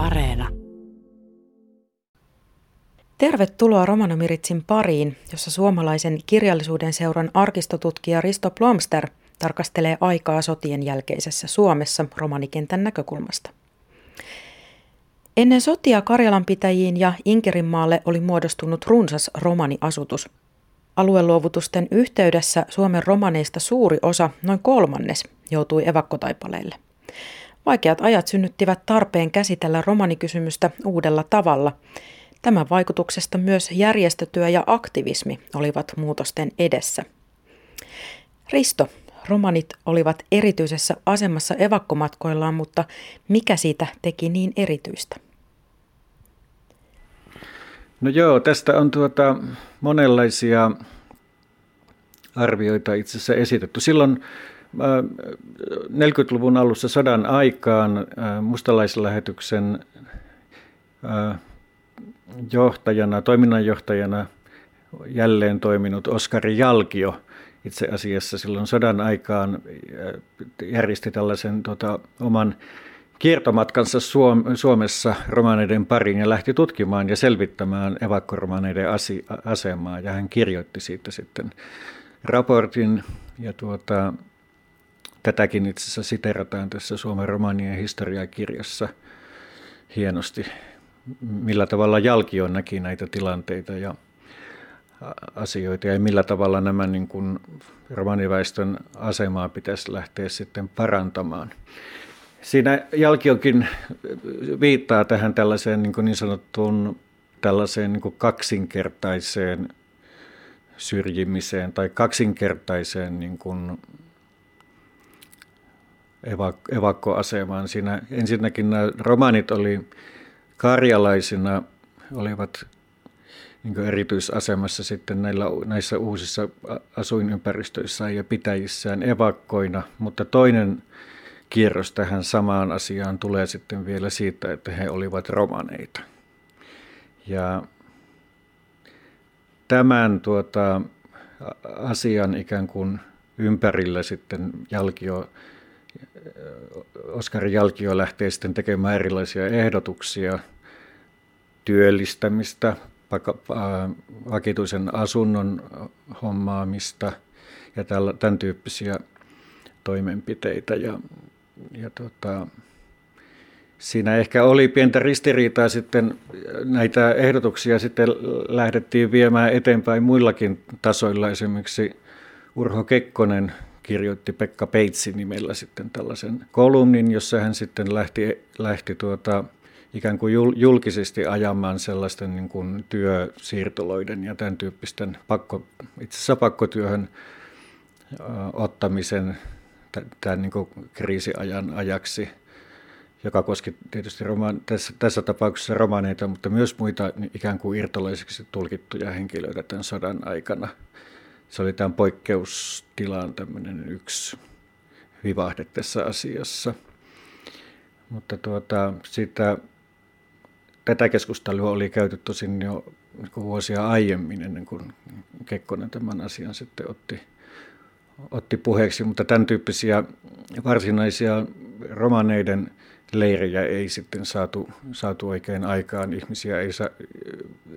Areena. Tervetuloa Romanomiritsin pariin, jossa suomalaisen kirjallisuuden seuran arkistotutkija Risto Plomster tarkastelee aikaa sotien jälkeisessä Suomessa romanikentän näkökulmasta. Ennen sotia Karjalanpitäjiin ja Inkerinmaalle oli muodostunut runsas romaniasutus. Alueluovutusten yhteydessä Suomen romaneista suuri osa, noin kolmannes, joutui evakkotaipaleille. Vaikeat ajat synnyttivät tarpeen käsitellä romanikysymystä uudella tavalla. Tämän vaikutuksesta myös järjestötyö ja aktivismi olivat muutosten edessä. Risto, romanit olivat erityisessä asemassa evakkomatkoillaan, mutta mikä siitä teki niin erityistä? No joo, tästä on tuota monenlaisia arvioita itse asiassa esitetty. Silloin 40-luvun alussa sodan aikaan mustalaislähetyksen johtajana, toiminnanjohtajana jälleen toiminut Oskari Jalkio itse asiassa silloin sodan aikaan järjesti tällaisen tota, oman kiertomatkansa Suomessa romaneiden pariin ja lähti tutkimaan ja selvittämään evakkoromaneiden asemaa. Ja hän kirjoitti siitä sitten raportin ja tuota, Tätäkin itse asiassa siterataan tässä Suomen romanien historiakirjassa hienosti, millä tavalla Jalkio näki näitä tilanteita ja asioita ja millä tavalla nämä niin kuin romaniväestön asemaa pitäisi lähteä sitten parantamaan. Siinä Jalkiokin viittaa tähän tällaiseen niin, niin sanottuun tällaiseen niin kaksinkertaiseen syrjimiseen tai kaksinkertaiseen niin kuin evakkoasemaan. Siinä ensinnäkin nämä romanit oli karjalaisina, olivat niin erityisasemassa sitten näillä, näissä uusissa asuinympäristöissä ja pitäjissään evakkoina, mutta toinen kierros tähän samaan asiaan tulee sitten vielä siitä, että he olivat romaneita. Ja tämän tuota, asian ikään kuin ympärillä sitten Jalkio Oskari Jalkio lähtee sitten tekemään erilaisia ehdotuksia työllistämistä, vakituisen asunnon hommaamista ja tämän tyyppisiä toimenpiteitä. Ja, ja tota, siinä ehkä oli pientä ristiriitaa sitten, näitä ehdotuksia sitten lähdettiin viemään eteenpäin muillakin tasoilla. Esimerkiksi Urho Kekkonen kirjoitti Pekka Peitsi nimellä sitten tällaisen kolumnin, jossa hän sitten lähti, lähti tuota, ikään kuin julkisesti ajamaan sellaisten niin kuin työsiirtoloiden ja tämän tyyppisten pakko, itse asiassa pakkotyöhön ottamisen tämän niin kuin kriisiajan ajaksi, joka koski tietysti roma, tässä, tässä tapauksessa romaneita, mutta myös muita ikään kuin irtolaisiksi tulkittuja henkilöitä tämän sodan aikana – se oli tämän poikkeustilan tämmöinen yksi vivahde tässä asiassa. Mutta tuota, sitä, tätä keskustelua oli käyty tosin jo niin vuosia aiemmin, ennen kuin Kekkonen tämän asian sitten otti, otti puheeksi, mutta tämän tyyppisiä varsinaisia romaneiden leirejä ei sitten saatu, saatu oikein aikaan. Ihmisiä ei saa,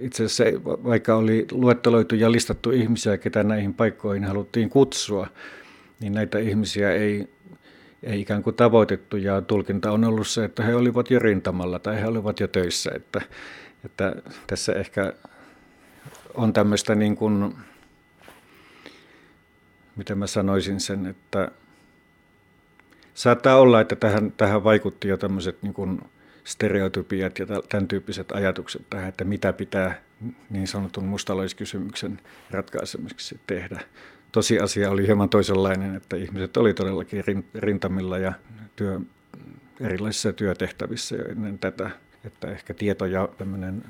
itse asiassa vaikka oli luetteloitu ja listattu ihmisiä, ketä näihin paikkoihin haluttiin kutsua, niin näitä ihmisiä ei, ei ikään kuin tavoitettu ja tulkinta on ollut se, että he olivat jo rintamalla tai he olivat jo töissä. Että, että tässä ehkä on tämmöistä niin kuin, miten mä sanoisin sen, että saattaa olla, että tähän, tähän vaikutti jo tämmöiset niin stereotypiat ja tämän tyyppiset ajatukset tähän, että mitä pitää niin sanotun mustalaiskysymyksen ratkaisemiseksi tehdä. Tosiasia oli hieman toisenlainen, että ihmiset oli todellakin rintamilla ja työ, erilaisissa työtehtävissä jo ennen tätä, että ehkä tieto ja tämmöinen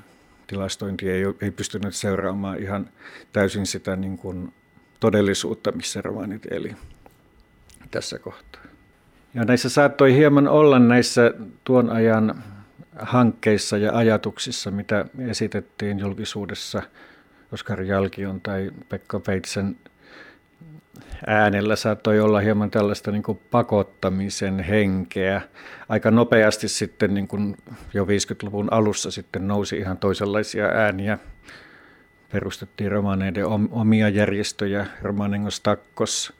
tilastointi ei, ei pystynyt seuraamaan ihan täysin sitä niin kuin todellisuutta, missä romanit eli tässä kohtaa. Ja näissä saattoi hieman olla näissä tuon ajan hankkeissa ja ajatuksissa, mitä esitettiin julkisuudessa Oskar Jalkion tai Pekka Peitsen äänellä saattoi olla hieman tällaista niin kuin pakottamisen henkeä. Aika nopeasti sitten niin kuin jo 50-luvun alussa sitten nousi ihan toisenlaisia ääniä. Perustettiin romaneiden omia järjestöjä, Romanengos Takkos,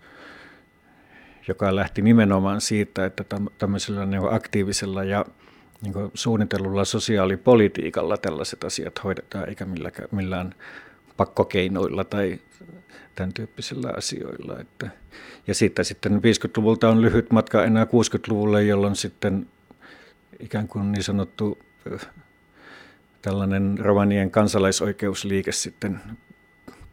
joka lähti nimenomaan siitä, että tämmöisellä niin aktiivisella ja niin suunnitellulla sosiaalipolitiikalla tällaiset asiat hoidetaan, eikä millään, pakkokeinoilla tai tämän tyyppisillä asioilla. Että, ja siitä sitten 50-luvulta on lyhyt matka enää 60-luvulle, jolloin sitten ikään kuin niin sanottu tällainen romanien kansalaisoikeusliike sitten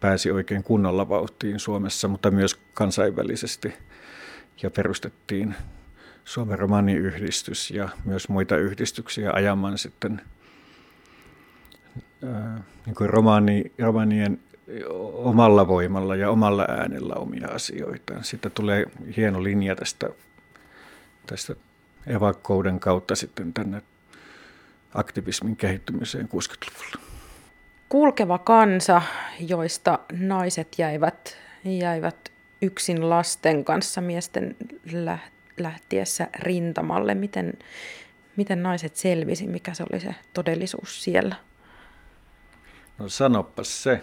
pääsi oikein kunnolla vauhtiin Suomessa, mutta myös kansainvälisesti ja perustettiin Suomen romaniyhdistys ja myös muita yhdistyksiä ajamaan sitten ää, niin kuin romani, romanien omalla voimalla ja omalla äänellä omia asioitaan. Sitten tulee hieno linja tästä, tästä evakkouden kautta sitten tänne aktivismin kehittymiseen 60-luvulla. Kulkeva kansa, joista naiset jäivät, jäivät yksin lasten kanssa miesten lähtiessä rintamalle. Miten, miten naiset selvisi, mikä se oli se todellisuus siellä? No sanoppas se.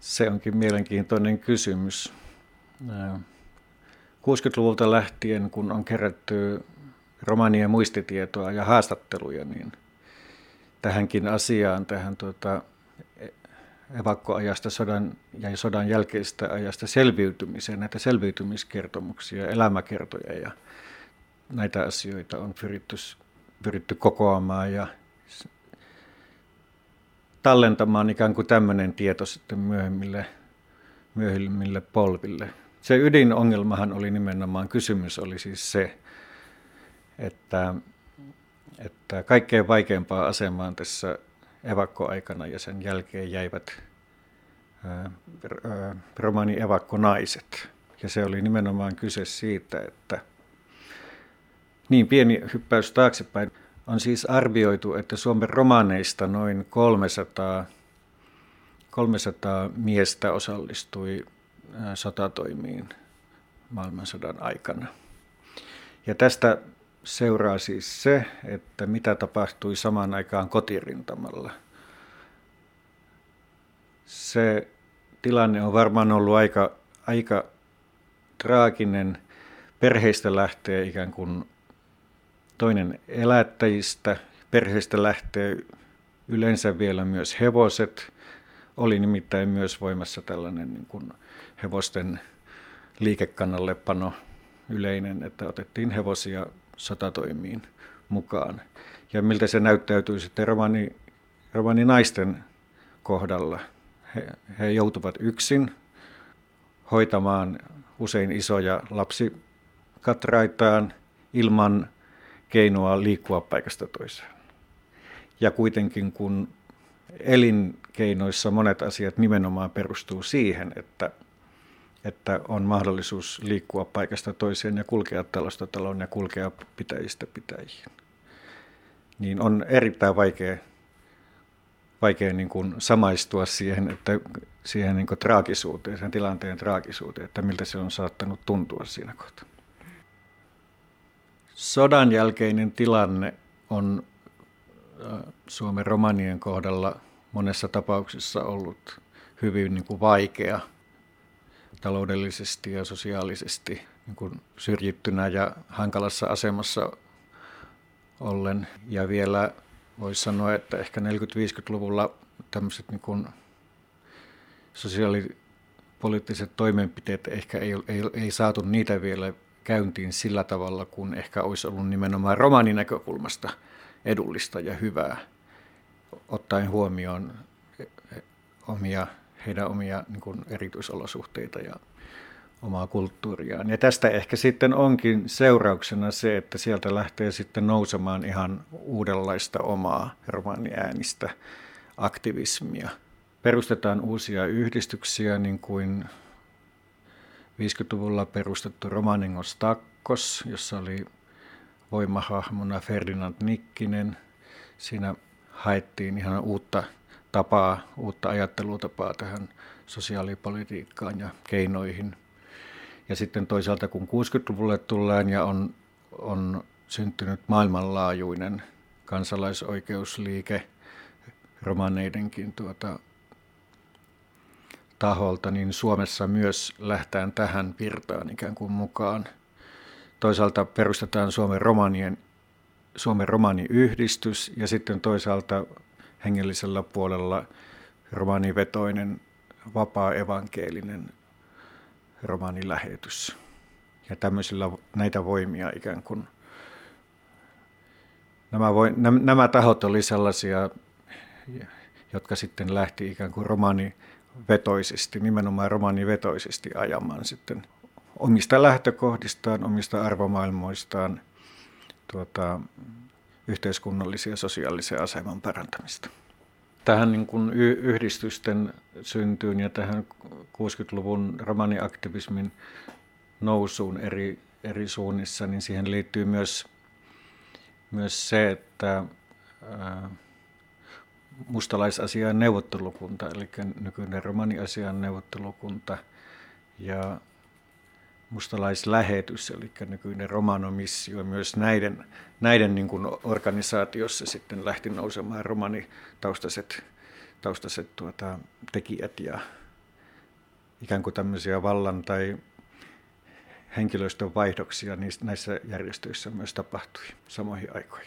Se onkin mielenkiintoinen kysymys. 60-luvulta lähtien, kun on kerätty romanien muistitietoa ja haastatteluja, niin tähänkin asiaan, tähän tuota, evakkoajasta sodan ja sodan jälkeistä ajasta selviytymiseen, näitä selviytymiskertomuksia, elämäkertoja ja näitä asioita on pyritty, pyritty kokoamaan ja tallentamaan ikään kuin tämmöinen tieto sitten myöhemmille, myöhemmille polville. Se ydinongelmahan oli nimenomaan, kysymys oli siis se, että, että kaikkein vaikeimpaan asemaan tässä evakkoaikana ja sen jälkeen jäivät romani evakkonaiset. Ja se oli nimenomaan kyse siitä, että niin pieni hyppäys taaksepäin on siis arvioitu, että Suomen romaneista noin 300, 300 miestä osallistui sotatoimiin maailmansodan aikana. Ja tästä seuraa siis se, että mitä tapahtui samaan aikaan kotirintamalla. Se tilanne on varmaan ollut aika, aika traaginen. Perheistä lähtee ikään kuin toinen elättäjistä. Perheistä lähtee yleensä vielä myös hevoset. Oli nimittäin myös voimassa tällainen niin kuin hevosten liikekannallepano yleinen, että otettiin hevosia sotatoimiin mukaan. Ja miltä se näyttäytyy sitten romani, naisten kohdalla. He, he joutuvat yksin hoitamaan usein isoja lapsikatraitaan ilman keinoa liikkua paikasta toiseen. Ja kuitenkin kun elinkeinoissa monet asiat nimenomaan perustuu siihen, että että on mahdollisuus liikkua paikasta toiseen ja kulkea talosta taloon ja kulkea pitäjistä pitäjiin. Niin on erittäin vaikea, vaikea niin kuin samaistua siihen, että siihen niin kuin traagisuuteen, sen tilanteen traagisuuteen, että miltä se on saattanut tuntua siinä kohtaa. Sodan jälkeinen tilanne on Suomen romanien kohdalla monessa tapauksessa ollut hyvin niin kuin vaikea – taloudellisesti ja sosiaalisesti niin kuin syrjittynä ja hankalassa asemassa ollen. Ja vielä voisi sanoa, että ehkä 40-50-luvulla tämmöiset niin kuin sosiaalipoliittiset toimenpiteet ehkä ei, ei, ei saatu niitä vielä käyntiin sillä tavalla, kun ehkä olisi ollut nimenomaan romanin näkökulmasta edullista ja hyvää, ottaen huomioon omia heidän omia niin kuin erityisolosuhteita ja omaa kulttuuriaan. Ja tästä ehkä sitten onkin seurauksena se, että sieltä lähtee sitten nousemaan ihan uudenlaista omaa romaniäänistä aktivismia. Perustetaan uusia yhdistyksiä, niin kuin 50-luvulla perustettu Romaningos Takkos, jossa oli voimahahmona Ferdinand Nikkinen. Siinä haettiin ihan uutta tapaa, uutta ajattelutapaa tähän sosiaalipolitiikkaan ja keinoihin Ja sitten toisaalta kun 60-luvulle tullaan ja on, on syntynyt maailmanlaajuinen kansalaisoikeusliike romaneidenkin tuota, taholta, niin Suomessa myös lähtään tähän virtaan ikään kuin mukaan. Toisaalta perustetaan Suomen romanien Suomen romaniyhdistys ja sitten toisaalta hengellisellä puolella romanivetoinen vapaa evankelinen romanilähetys. Ja tämmöisillä näitä voimia ikään kuin, nämä, voi, nämä tahot oli sellaisia, jotka sitten lähti ikään kuin romanivetoisesti, nimenomaan romanivetoisesti ajamaan sitten omista lähtökohdistaan, omista arvomaailmoistaan tuota, yhteiskunnallisia ja sosiaalisen aseman parantamista. Tähän niin kuin yhdistysten syntyyn ja tähän 60-luvun romaniaktivismin nousuun eri, eri suunnissa, niin siihen liittyy myös, myös se, että mustalaisasian neuvottelukunta, eli nykyinen romaniasian neuvottelukunta ja mustalaislähetys, eli nykyinen romanomissio, myös näiden, näiden niin kuin organisaatiossa sitten lähti nousemaan romanitaustaiset taustaiset tuota, tekijät ja ikään kuin tämmöisiä vallan tai henkilöstön vaihdoksia näissä järjestöissä myös tapahtui samoihin aikoihin.